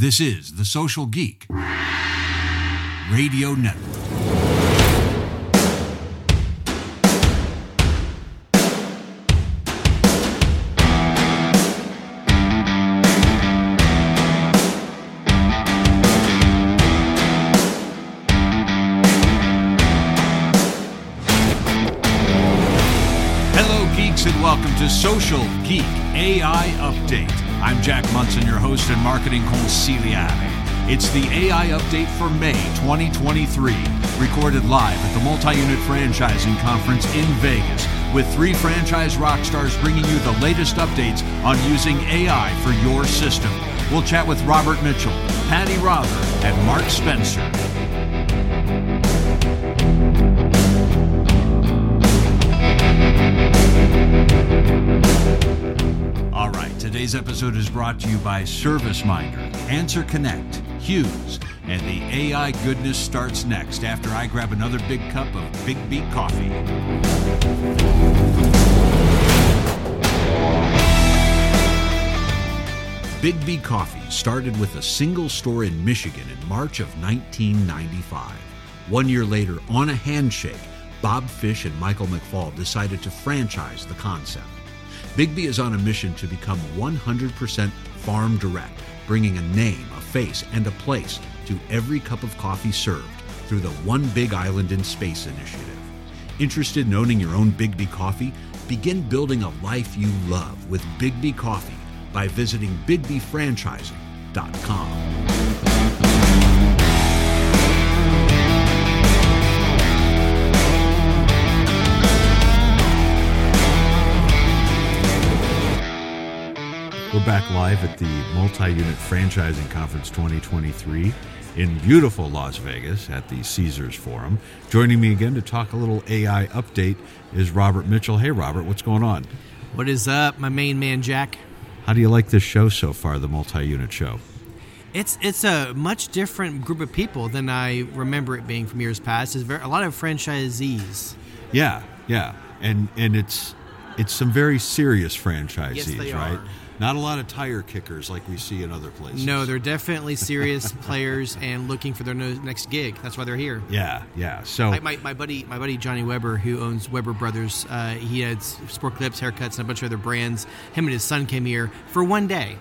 This is The Social Geek Radio Network. Hello, geeks, and welcome to Social Geek AI Update. I'm Jack Munson, your host and marketing consigliere. It's the AI update for May 2023, recorded live at the Multi Unit Franchising Conference in Vegas, with three franchise rock stars bringing you the latest updates on using AI for your system. We'll chat with Robert Mitchell, Patti Rother, and Mark Spencer. Today's episode is brought to you by ServiceMinder, Answer Connect, Hughes, and the AI goodness starts next after I grab another big cup of Big Beat coffee. BIGGBY Coffee started with a single store in Michigan in March of 1995. One year later, on a handshake, Bob Fish and Michael McFall decided to franchise the concept. BIGGBY is on a mission to become 100% farm direct, bringing a name, a face, and a place to every cup of coffee served through the One Big Island in Space initiative. Interested in owning your own BIGGBY coffee? Begin building a life you love with BIGGBY Coffee by visiting BIGGBYFranchising.com. We're back live at the Multi Unit Franchising Conference 2023 in beautiful Las Vegas at the Caesars Forum. Joining me again to talk a little AI update is Robert Mitchell. Hey, Robert, what's going on? What is up, my main man Jack? How do you like this show so far, the Multi Unit Show? It's it's a much different group of people than I remember it being from years past. It's very, a lot of franchisees. Yeah, yeah, and and it's it's some very serious franchisees, Yes, right? are. Not a lot of tire kickers like we see in other places. No, they're definitely serious players and looking for their no- next gig. That's why they're here. Yeah, yeah. So Like my, my buddy, my buddy Johnny Weber, who owns Weber Brothers, uh, he had sport clips, haircuts, and a bunch of other brands. Him and his son came here for one day,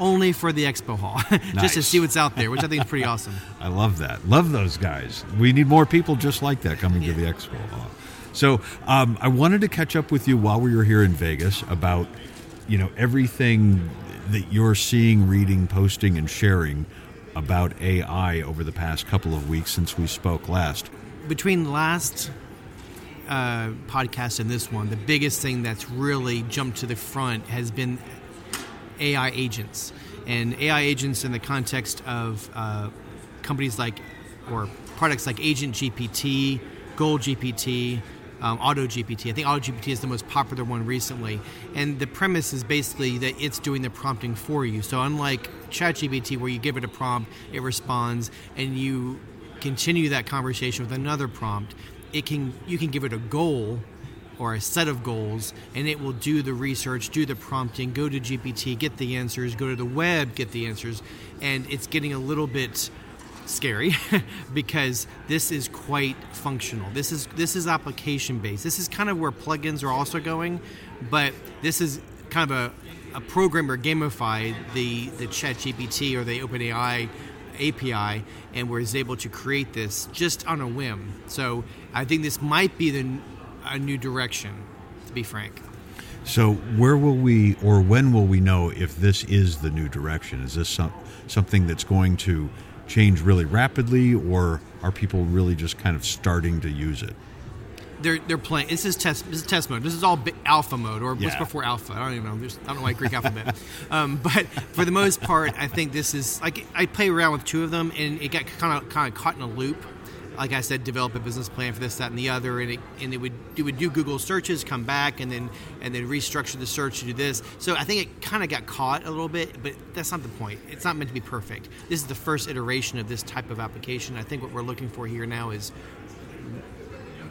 only for the expo hall, just to see what's out there, which I think is pretty awesome. I love that. Love those guys. We need more people just like that coming to the expo. Hall. So um, I wanted to catch up with you while we were here in Vegas about you know everything that you're seeing, reading, posting, and sharing about AI over the past couple of weeks since we spoke last. between last uh, podcast and this one, the biggest thing that's really jumped to the front has been AI agents. And AI agents in the context of uh, companies like, or products like Agent GPT, Gold GPT, um, Auto GPT. I think Auto GPT is the most popular one recently. And the premise is basically that it's doing the prompting for you. So, unlike ChatGPT, where you give it a prompt, it responds, and you continue that conversation with another prompt, it can you can give it a goal or a set of goals and it will do the research do the prompting go to gpt get the answers go to the web get the answers and it's getting a little bit scary because this is quite functional this is this is application based this is kind of where plugins are also going but this is kind of a, a programmer gamify the the chat gpt or the openai API and was able to create this just on a whim. So I think this might be the a new direction, to be frank. So where will we, or when will we know if this is the new direction? Is this some, something that's going to change really rapidly, or are people really just kind of starting to use it? They're they're playing. This is test. This is test mode. This is all alpha mode, or what's before alpha. I don't even know. There's, I don't know why Greek alphabet. Um, but for the most part, I think this is like I play around with two of them, and it got kind of kind of caught in a loop. Like I said, develop a business plan for this, that, and the other, and it and it would it would do Google searches, come back, and then and then restructure the search to do this. So I think it kind of got caught a little bit, but that's not the point. It's not meant to be perfect. This is the first iteration of this type of application. I think what we're looking for here now is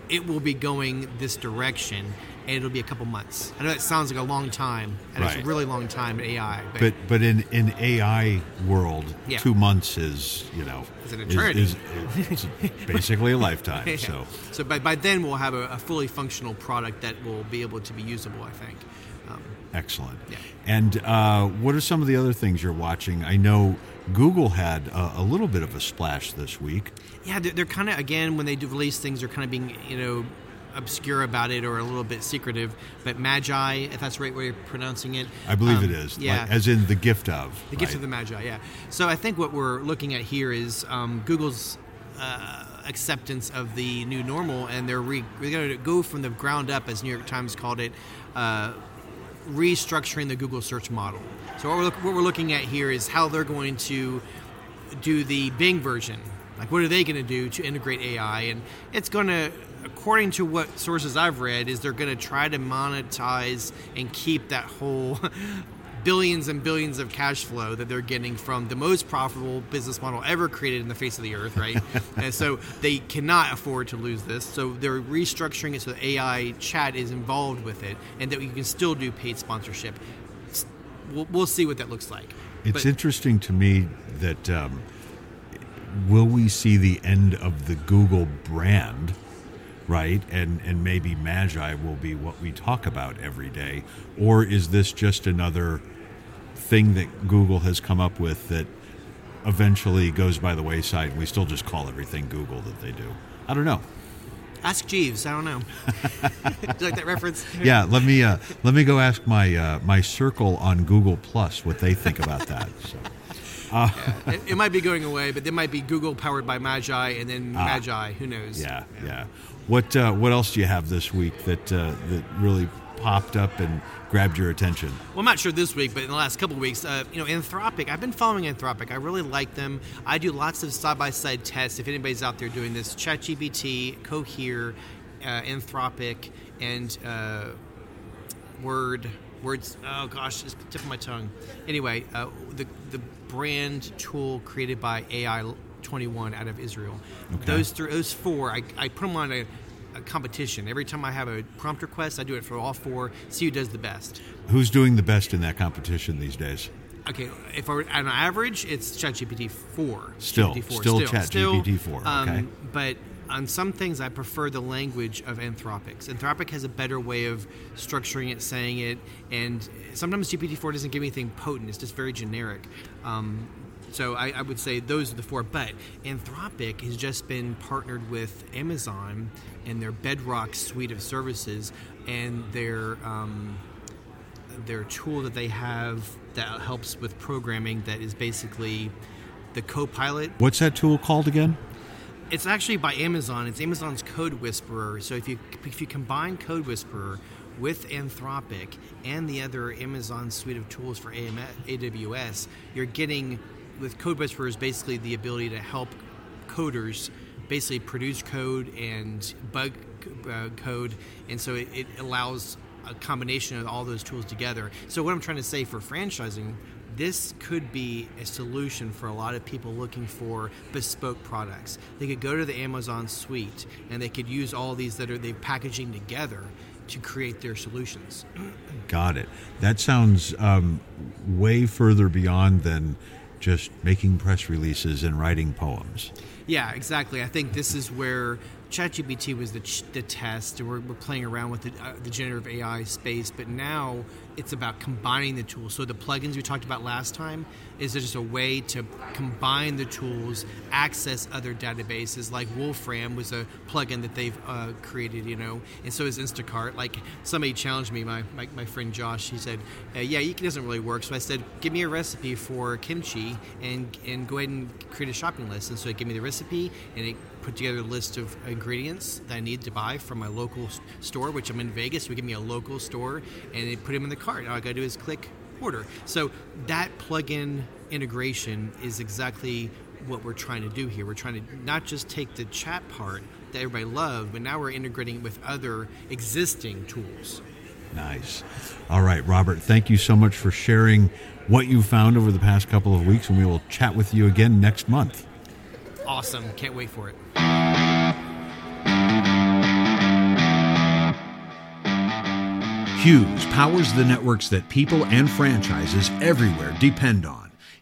it will be going this direction and it'll be a couple months. I know that sounds like a long time, and it's a really long time in AI. But, But but in in AI world, Yeah. two months is you know It's an is- eternity. Is, is basically a lifetime. Yeah. So so by, by then we'll have a, a fully functional product that will be able to be usable. I think. Um, excellent. Yeah. And uh, what are some of the other things you're watching? I know Google had a, a little bit of a splash this week. yeah, they're, they're kind of again when they do release things, they're kind of being you know obscure about it or a little bit secretive. But Magi, if that's the right way of pronouncing it, I believe um, it is. Yeah, like, as in the gift of. The gift right? of the Magi, yeah. So I think what we're looking at here is um, Google's uh, acceptance of the new normal, and they're re- we're going to go from the ground up, as New York Times called it, uh, restructuring the Google search model. So what we're, look- what we're looking at here is how they're going to do the Bing version. Like, what are they going to do to integrate AI? And it's going to, according to what sources I've read, is they're going to try to monetize and keep that whole billions and billions of cash flow that they're getting from the most profitable business model ever created in the face of the earth, right? and so they cannot afford to lose this. So they're restructuring it so that AI chat is involved with it, and that you can still do paid sponsorship. We'll, we'll see what that looks like. It's But- interesting to me that um, will we see the end of the Google brand, right? And and maybe Magi will be what we talk about every day, or is this just another thing that Google has come up with that eventually goes by the wayside? and We still just call everything Google that they do. I don't know. Ask Jeeves. I don't know. do you like that reference? Yeah, let me uh, let me go ask my uh, my circle on Google Plus what they think about that. So. It, it might be going away, but there might be Google powered by Magi, and then Magi. Who knows? Yeah, yeah. What uh, what else do you have this week that uh, that really popped up and grabbed your attention? Well, I'm not sure this week, but in the last couple of weeks, uh, you know, Anthropic. I've been following Anthropic. I really like them. I do lots of side-by-side tests. If anybody's out there doing this, ChatGPT, Cohere, uh, Anthropic, and uh, Word. Words. Oh gosh, it's the tip of my tongue. Anyway, uh, the the brand tool created by AI 21 out of Israel. Okay. Those three, those four, I, I put them on a, a competition. Every time I have a prompt request, I do it for all four. See who does the best. Who's doing the best in that competition these days? Okay, if I were, on average, it's ChatGPT four. Still, GPT-4, still ChatGPT 4, um, okay. But on some things, I prefer the language of Anthropics. Anthropic has a better way of structuring it, saying it, and sometimes GPT four doesn't give anything potent. It's just very generic. Um, so I, I would say those are the four. But Anthropic has just been partnered with Amazon and their Bedrock suite of services and their um, their tool that they have that helps with programming that is basically the Copilot. What's that tool called again? It's actually by Amazon. It's Amazon's Code Whisperer. So if you if you combine Code Whisperer with Anthropic and the other Amazon suite of tools for AWS, you're getting with Code Whisperer is basically the ability to help coders basically produce code and bug uh, code, and so it, it allows a combination of all those tools together. So what I'm trying to say for franchising, this could be a solution for a lot of people looking for bespoke products. They could go to the Amazon suite and they could use all these that are they packaging together to create their solutions. Got it. That sounds um, way further beyond than just making press releases and writing poems. Yeah, exactly. I think this is where ChatGPT was the, ch- the test, and we're, we're playing around with the, uh, the generative AI space, but now it's about combining the tools. So the plugins we talked about last time is just a way to combine the tools, access other databases. Like Wolfram was a plugin that they've uh, created, you know, and so is Instacart. Like somebody challenged me, my, my, my friend Josh, he said, uh, yeah, it doesn't really work. So I said, give me a recipe for kimchi and, and go ahead and create a shopping list. And so it gave me the recipe and it put together a list of ingredients that I need to buy from my local store, which I'm in Vegas. So give me a local store and they put them in the cart. All I got to do is click order. So that plug-in integration is exactly what we're trying to do here. We're trying to not just take the chat part that everybody loved, but now we're integrating it with other existing tools. Nice. All right, Robert, thank you so much for sharing what you found over the past couple of weeks, and we will chat with you again next month. Awesome. Can't wait for it. Hughes powers the networks that people and franchises everywhere depend on.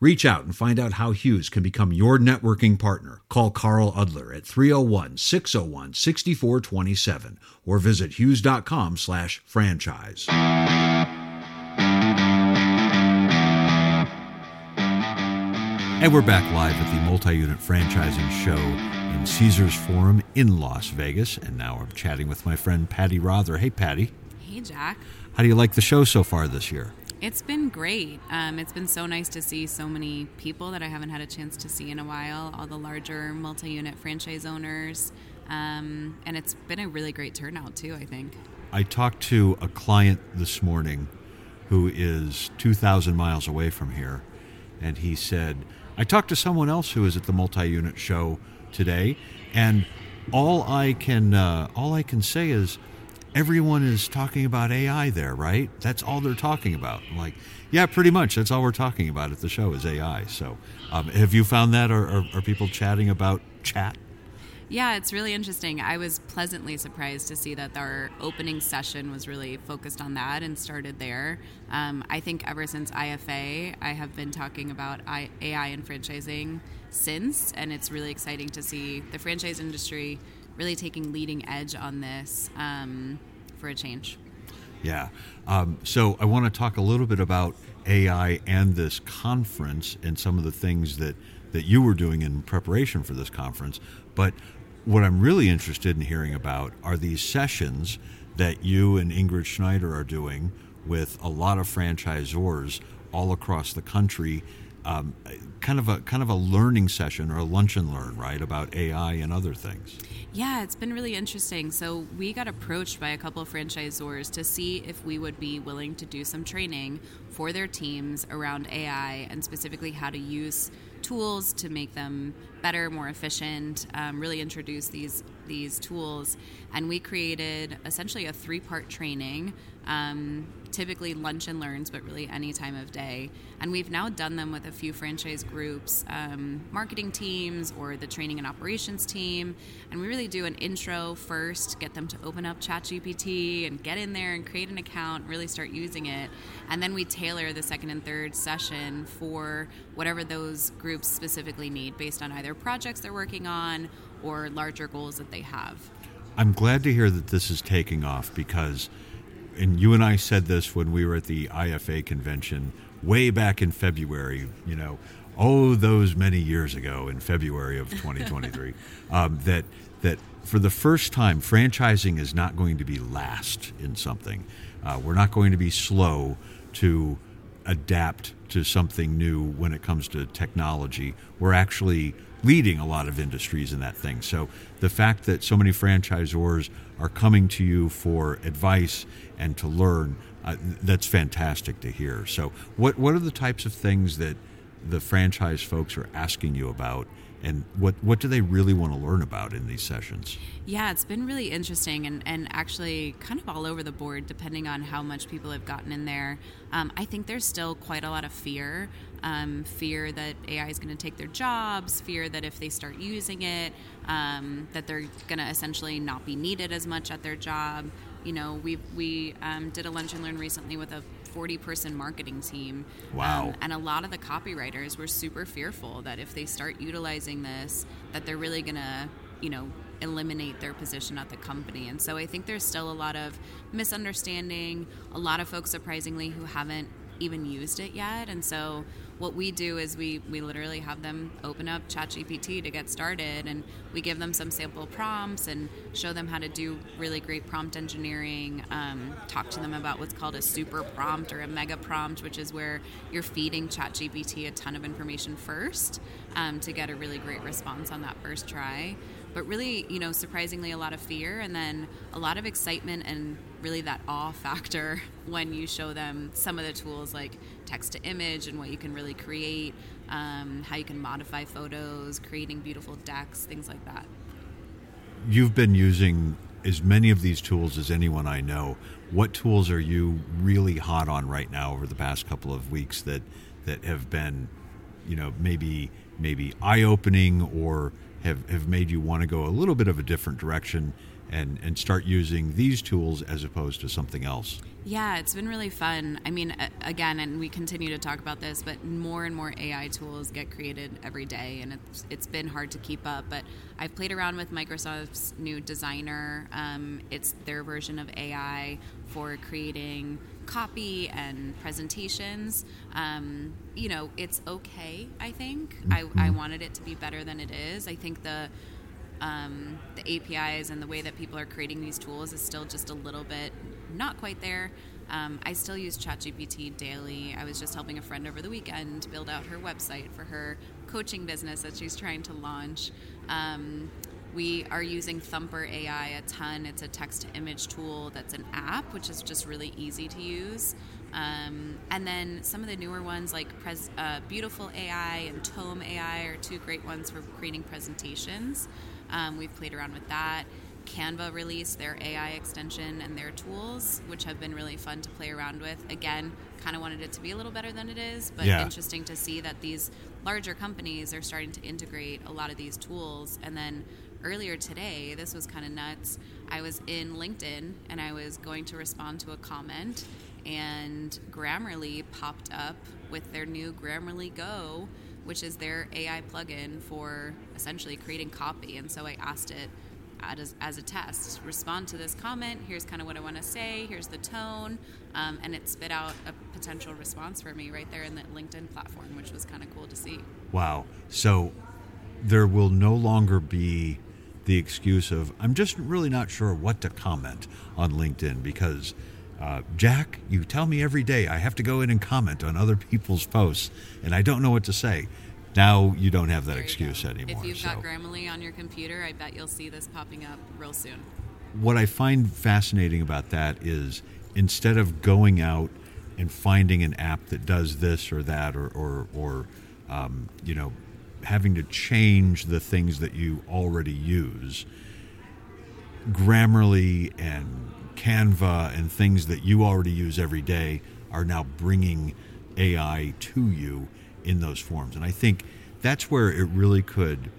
Reach out and find out how Hughes can become your networking partner. Call Carl Udler at 301-601-6427 or visit hughes.com slash franchise. And we're back live at the multi-unit franchising show in Caesars Forum in Las Vegas. And now I'm chatting with my friend Patti Rother. Hey, Patti. Hey, Jack. How do you like the show so far this year? It's been great. Um, it's been so nice to see so many people that I haven't had a chance to see in a while, all the larger multi unit franchise owners. Um, and it's been a really great turnout, too, I think. I talked to a client this morning who is 2,000 miles away from here, and he said, I talked to someone else who was at the multi unit show today, and all I can uh, all I can say is everyone is talking about AI there, right? That's all they're talking about. I'm like, yeah, pretty much. That's all we're talking about at the show is AI. So, um, have you found that, or are, are people chatting about chat? Yeah, it's really interesting. I was pleasantly surprised to see that our opening session was really focused on that and started there. Um, I think ever since IFA, I have been talking about AI and franchising since, and it's really exciting to see the franchise industry really taking leading edge on this um, for a change. Yeah. Um, so I want to talk a little bit about AI and this conference and some of the things that, that you were doing in preparation for this conference. But what I'm really interested in hearing about are these sessions that you and Ingrid Schneider are doing with a lot of franchisors all across the country um, kind of a kind of a learning session or a lunch and learn, right, about AI and other things. Yeah, it's been really interesting. So we got approached by a couple of franchisors to see if we would be willing to do some training for their teams around AI and specifically how to use tools to make them better, more efficient. Um, really introduce these these tools, and we created essentially a three part training. Um, typically lunch and learns, but really any time of day. And we've now done them with a few franchise groups, um, marketing teams, or the training and operations team. And we really do an intro first, get them to open up ChatGPT and get in there and create an account, really start using it. And then we tailor the second and third session for whatever those groups specifically need based on either projects they're working on or larger goals that they have. I'm glad to hear that this is taking off because and you and I said this when we were at the IFA convention way back in February, you know, oh, those many years ago in February of 2023, um, that that for the first time, franchising is not going to be last in something. Uh, we're not going to be slow to adapt to something new when it comes to technology. We're actually leading a lot of industries in that thing. So the fact that so many franchisors are coming to you for advice and to learn, uh, that's fantastic to hear. So what what are the types of things that the franchise folks are asking you about and what what do they really want to learn about in these sessions? Yeah it's been really interesting and, and actually kind of all over the board depending on how much people have gotten in there. Um, i think there's still quite a lot of fear um, fear that ai is going to take their jobs fear that if they start using it um, that they're going to essentially not be needed as much at their job. You know we we um, did a lunch and learn recently with a 40 person marketing team. Wow. Um, and a lot of the copywriters were super fearful that if they start utilizing this, that they're really going to, you know, eliminate their position at the company. And so I think there's still a lot of misunderstanding, a lot of folks surprisingly who haven't even used it yet. And so what we do is we, we literally have them open up ChatGPT to get started and we give them some sample prompts and show them how to do really great prompt engineering. Um, talk to them about what's called a super prompt or a mega prompt, which is where you're feeding ChatGPT a ton of information first um, to get a really great response on that first try but really, you know, surprisingly, a lot of fear and then a lot of excitement and really that awe factor when you show them some of the tools like text to image and what you can really create, um, how you can modify photos, creating beautiful decks, things like that. You've been using as many of these tools as anyone I know. What tools are you really hot on right now over the past couple of weeks that that have been, you know, maybe maybe eye opening or have, have made you want to go a little bit of a different direction and, and start using these tools as opposed to something else? Yeah, it's been really fun. I mean, again, and we continue to talk about this, but more and more AI tools get created every day, and it's it's been hard to keep up. But I've played around with Microsoft's new Designer. Um, it's their version of AI for creating copy and presentations. Um, you know, it's okay. I think mm-hmm. I, I mm-hmm. wanted it to be better than it is. I think the um, the APIs and the way that people are creating these tools is still just a little bit not quite there. Um, I still use ChatGPT daily. I was just helping a friend over the weekend build out her website for her coaching business that she's trying to launch. Um, we are using Thumper AI a ton. It's a text to image tool that's an app, which is just really easy to use. Um, and then some of the newer ones like Pres- uh, Beautiful AI and Tome AI are two great ones for creating presentations. Um, we've played around with that. Canva released their AI extension and their tools, which have been really fun to play around with. Again, kind of wanted it to be a little better than it is, but yeah. interesting to see that these larger companies are starting to integrate a lot of these tools. And then earlier today, this was kind of nuts. I was in LinkedIn and I was going to respond to a comment, and Grammarly popped up with their new Grammarly Go which is their AI plugin for essentially creating copy. And so I asked it as, as a test respond to this comment. Here's kind of what I want to say. Here's the tone. Um, and it spit out a potential response for me right there in the LinkedIn platform, which was kind of cool to see. Wow. So there will no longer be the excuse of, I'm just really not sure what to comment on LinkedIn because. Uh, Jack, you tell me every day I have to go in and comment on other people's posts, and I don't know what to say. Now you don't have that there excuse anymore. If you've so. got Grammarly on your computer, I bet you'll see this popping up real soon. What I find fascinating about that is instead of going out and finding an app that does this or that, or or, or um, you know, having to change the things that you already use, Grammarly and Canva and things that you already use every day are now bringing AI to you in those forms. And I think that's where it really could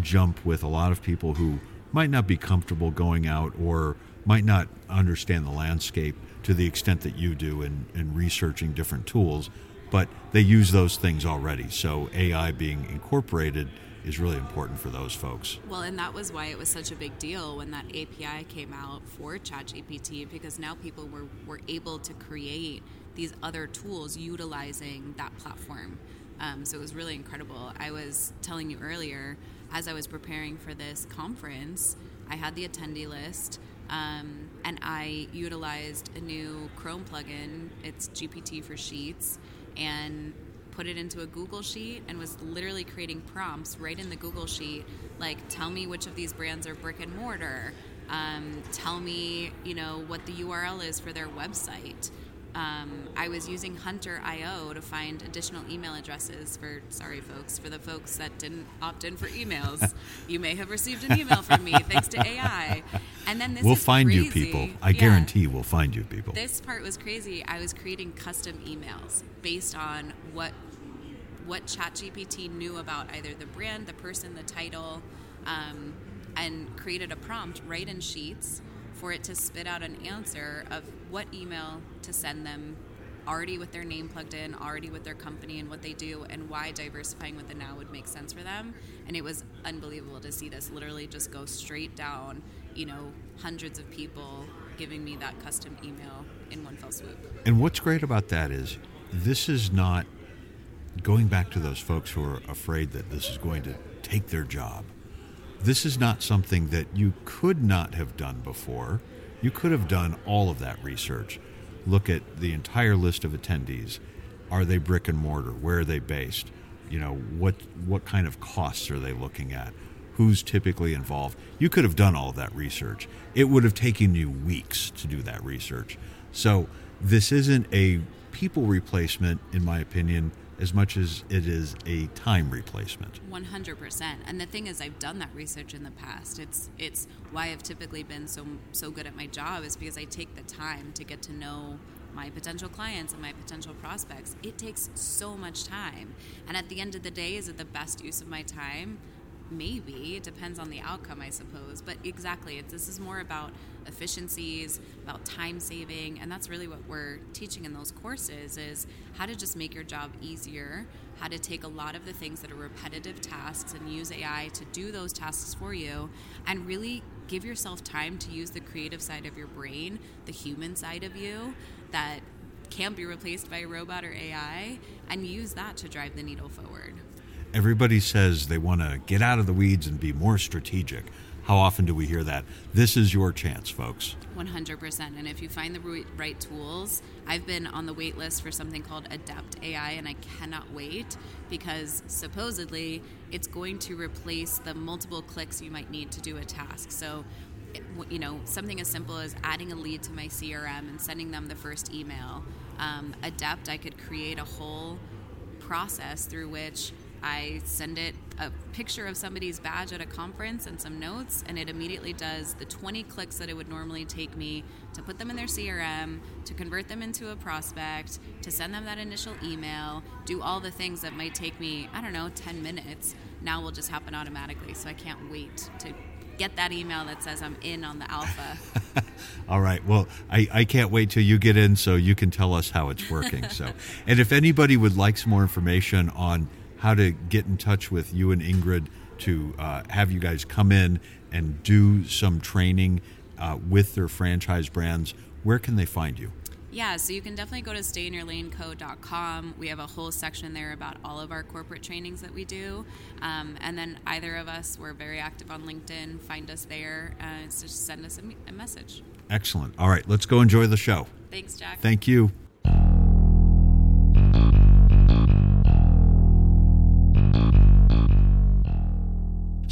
jump with a lot of people who might not be comfortable going out or might not understand the landscape to the extent that you do in, in researching different tools, but they use those things already. So AI being incorporated is really important for those folks. Well, and that was why it was such a big deal when that API came out for ChatGPT because now people were, were able to create these other tools utilizing that platform. Um, so it was really incredible. I was telling you earlier, as I was preparing for this conference, I had the attendee list. Um, and I utilized a new Chrome plugin. It's GPT for Sheets, and put it into a Google sheet and was literally creating prompts right in the Google sheet, like tell me which of these brands are brick and mortar. Um, tell me, you know, what the URL is for their website um, I was using Hunter.io to find additional email addresses for, sorry folks, for the folks that didn't opt in for emails. you may have received an email from me thanks to AI. And then this We'll find crazy. you people. I yeah. guarantee we'll find you people. This part was crazy. I was creating custom emails based on what what ChatGPT knew about either the brand, the person, the title, um, and created a prompt right in Sheets for it to spit out an answer of what email to send them already with their name plugged in, already with their company and what they do, and why diversifying with the now would make sense for them. And it was unbelievable to see this literally just go straight down, you know, hundreds of people giving me that custom email in one fell swoop. And what's great about that is this is not going back to those folks who are afraid that this is going to take their job. This is not something that you could not have done before. You could have done all of that research. Look at the entire list of attendees. Are they brick and mortar? Where are they based? You know, what what kind of costs are they looking at? who's typically involved. You could have done all of that research. It would have taken you weeks to do that research. So this isn't a people replacement, in my opinion, as much as it is a time replacement. 100%. And the thing is I've done that research in the past. It's it's why I've typically been so so good at my job is because I take the time to get to know my potential clients and my potential prospects. It takes so much time. And at the end of the day, is it the best use of my time? Maybe it depends on the outcome i suppose but exactly this is more about efficiencies about time saving and that's really what we're teaching in those courses is how to just make your job easier how to take a lot of the things that are repetitive tasks and use ai to do those tasks for you and really give yourself time to use the creative side of your brain the human side of you that can't be replaced by a robot or ai and use that to drive the needle forward Everybody says they want to get out of the weeds and be more strategic. How often do we hear that? This is your chance, folks. 100%. And if you find the right tools, I've been on the wait list for something called Adept AI, and I cannot wait because supposedly it's going to replace the multiple clicks you might need to do a task. So, you know, something as simple as adding a lead to my CRM and sending them the first email. Um, Adept, I could create a whole process through which I send it a picture of somebody's badge at a conference and some notes, and it immediately does the 20 clicks that it would normally take me to put them in their CRM, to convert them into a prospect, to send them that initial email, do all the things that might take me, I don't know, 10 minutes. Now will just happen automatically. So I can't wait to get that email that says I'm in on the alpha. All right. Well, I, I can't wait till you get in so you can tell us how it's working. so, and if anybody would like some more information on how to get in touch with you and Ingrid to uh, have you guys come in and do some training uh, with their franchise brands, where can they find you? Yeah, so you can definitely go to stayinyourlaneco.com. We have a whole section there about all of our corporate trainings that we do. Um, and then either of us, we're very active on LinkedIn. Find us there. Uh, just send us a, a message. Excellent. All right, let's go enjoy the show. Thanks, Jack. Thank you.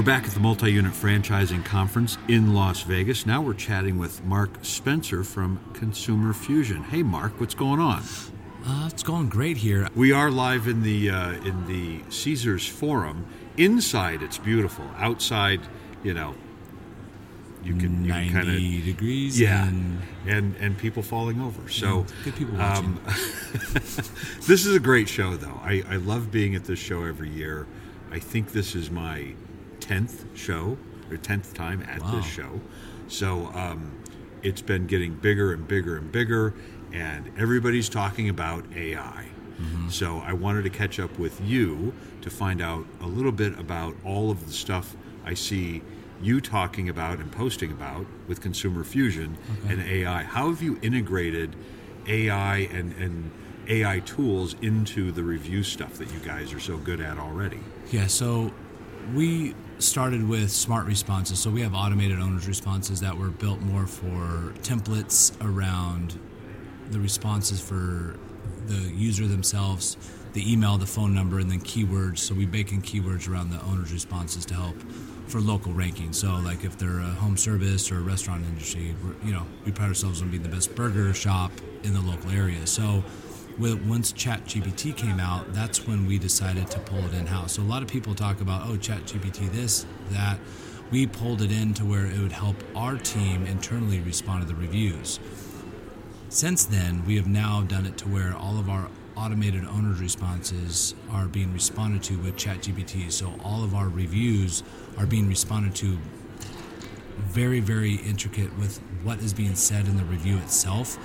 We're back at the Multi Unit Franchising Conference in Las Vegas. Now we're chatting with Mark Spencer from Consumer Fusion. Hey, Mark, what's going on? Uh, it's going great here. We are live in the uh, in the Caesars Forum. Inside, it's beautiful. Outside, you know, you can, you 90 kind of degrees. Yeah, and, and and people falling over. So good people watching. Um, this is a great show, though. I, I love being at this show every year. I think this is my 10th show or 10th time at wow. this show. So um, it's been getting bigger and bigger and bigger, and everybody's talking about AI. Mm-hmm. So I wanted to catch up with you to find out a little bit about all of the stuff I see you talking about and posting about with Consumer Fusion okay. and AI. How have you integrated AI and, and AI tools into the review stuff that you guys are so good at already? Yeah, so we started with smart responses. So we have automated owners responses that were built more for templates around the responses for the user themselves, the email, the phone number, and then keywords. So we bake in keywords around the owner's responses to help for local ranking. So like if they're a home service or a restaurant industry, you know, we pride ourselves on being the best burger shop in the local area. So once ChatGPT came out, that's when we decided to pull it in house. So a lot of people talk about, oh, ChatGPT this, that. We pulled it in to where it would help our team internally respond to the reviews. Since then, we have now done it to where all of our automated owners' responses are being responded to with ChatGPT. So all of our reviews are being responded to very, very intricate with what is being said in the review itself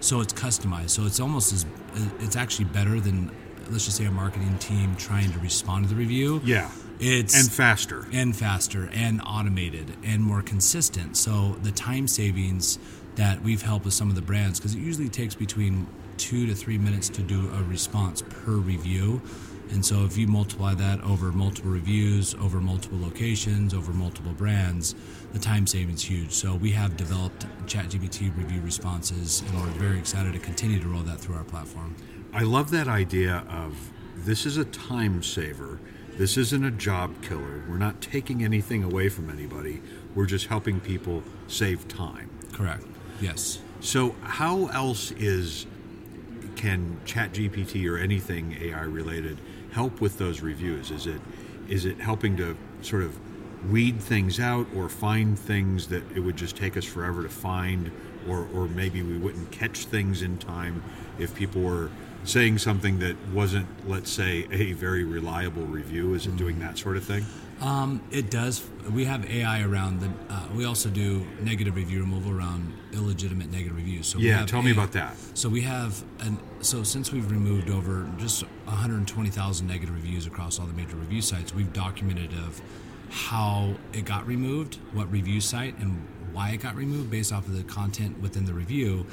so it's customized. So it's almost as uh, it's actually better than let's just say a marketing team trying to respond to the review. Yeah. It's and faster. and faster and automated and more consistent. So the time savings that we've helped with some of the brands because it usually takes between two to three minutes to do a response per review. And so if you multiply that over multiple reviews, over multiple locations, over multiple brands, the time savings huge. So we have developed ChatGPT review responses and we're very excited to continue to roll that through our platform. I love that idea of this is a time saver. This isn't a job killer. We're not taking anything away from anybody. We're just helping people save time. Correct. Yes. So, how else is can ChatGPT or anything AI related help with those reviews? Is it is it helping to sort of weed things out or find things that it would just take us forever to find or, or maybe we wouldn't catch things in time if people were saying something that wasn't, let's say, a very reliable review? Is it doing mm-hmm. that sort of thing? Um, it does. We have AI around the. Uh, we also do negative review removal around illegitimate negative reviews. So Yeah, tell me about that. So we have, an, so since we've removed over just 120,000 negative reviews across all the major review sites, we've documented of how it got removed, what review site, and why it got removed based off of the content within the review.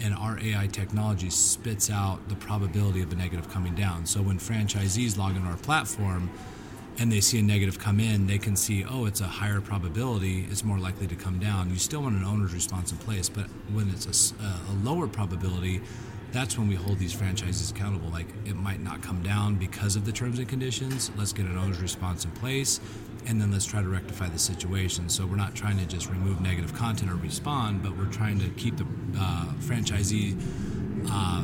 And our AI technology spits out the probability of a negative coming down. So when franchisees log into our platform, and they see a negative come in, they can see, oh, it's a higher probability, it's more likely to come down. You still want an owner's response in place, but when it's a lower probability, that's when we hold these franchises accountable. Like it might not come down because of the terms and conditions. Let's get an owner's response in place, and then let's try to rectify the situation. So we're not trying to just remove negative content or respond, but we're trying to keep the uh, franchisee. Uh,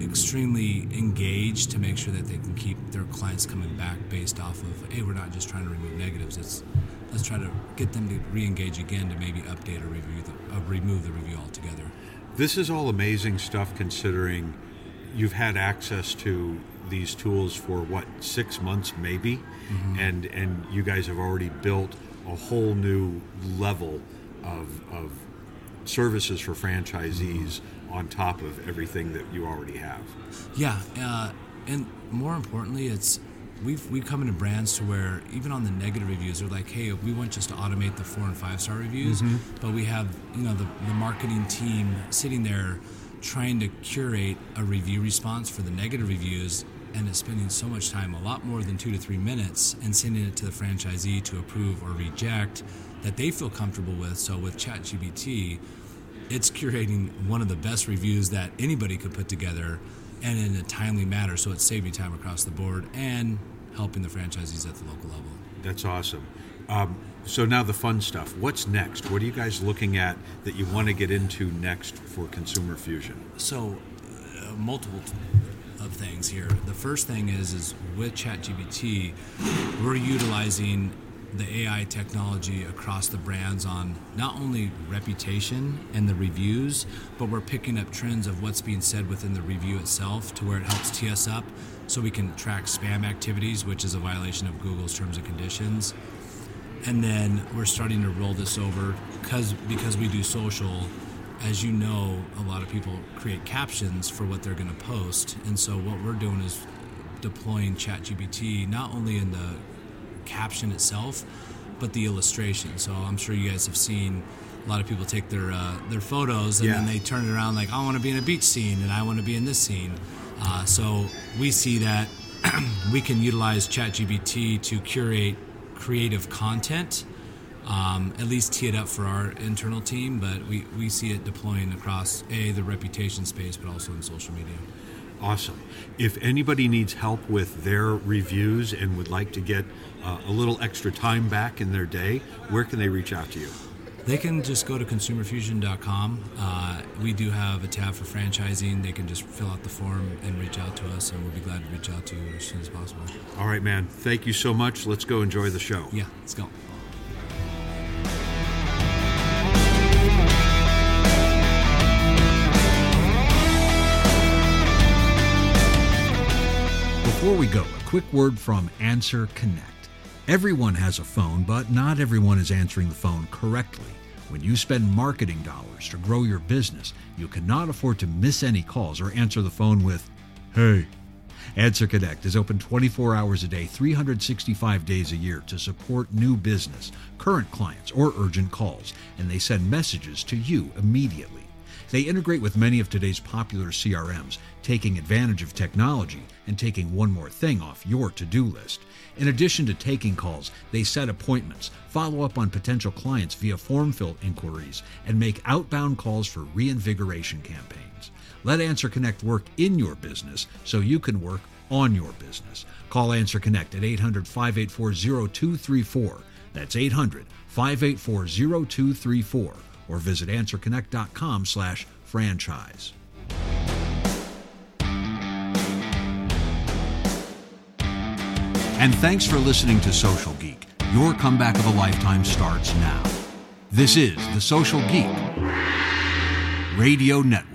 extremely engaged to make sure that they can keep their clients coming back based off of hey we're not just trying to remove negatives. It's let's try to get them to re-engage again to maybe update or review the, uh, remove the review altogether. This is all amazing stuff considering you've had access to these tools for what six months maybe, and and you guys have already built a whole new level of, of services for franchisees on top of everything that you already have. Yeah, uh, and more importantly, it's we've we come into brands to where even on the negative reviews, they're like, hey, we want just to automate the four and five star reviews, but we have you know the, the marketing team sitting there trying to curate a review response for the negative reviews. And it's spending so much time, a lot more than two to three minutes, and sending it to the franchisee to approve or reject that they feel comfortable with. So with ChatGPT, it's curating one of the best reviews that anybody could put together and in a timely manner so it's saving time across the board and helping the franchisees at the local level That's awesome. Um, so now the fun stuff. What's next? What are you guys looking at that you want to get into next for Consumer Fusion? so uh, multiple t- of things here the first thing is is with chatgpt we're utilizing the ai technology across the brands on not only reputation and the reviews but we're picking up trends of what's being said within the review itself to where it helps tee us up so we can track spam activities which is a violation of google's terms and conditions. And then we're starting to roll this over because because we do social. As you know a lot of people create captions for what they're going to post. And so what we're doing is deploying ChatGPT not only in the caption itself but the illustration so i'm sure you guys have seen a lot of people take their uh, their photos and then they turn it around like i want to be in a beach scene and i want to be in this scene uh, so we see that we can utilize ChatGPT to curate creative content, um, at least tee it up for our internal team. But we, we see it deploying across a the reputation space, but also in social media. Awesome. If anybody needs help with their reviews and would like to get uh, a little extra time back in their day, where can they reach out to you? They can just go to consumerfusion.com. Uh, we do have a tab for franchising. They can just fill out the form and reach out to us, and we'll be glad to reach out to you as soon as possible. All right, man. Thank you so much. Let's go enjoy the show. Yeah, let's go. Before we go, a quick word from Answer Connect. Everyone has a phone, but not everyone is answering the phone correctly. When you spend marketing dollars to grow your business, you cannot afford to miss any calls or answer the phone with, Hey. Answer Connect is open 24 hours a day, 365 days a year to support new business, current clients, or urgent calls, and they send messages to you immediately. They integrate with many of today's popular CRMs, taking advantage of technology and taking one more thing off your to do list. In addition to taking calls, they set appointments, follow up on potential clients via form fill inquiries, and make outbound calls for reinvigoration campaigns. Let Answer Connect work in your business so you can work on your business. Call Answer Connect at 800 584 0234. That's 800 584 0234 or visit answerconnect.com slash franchise. And thanks for listening to Social Geek. Your comeback of a lifetime starts now. This is the Social Geek Radio Network.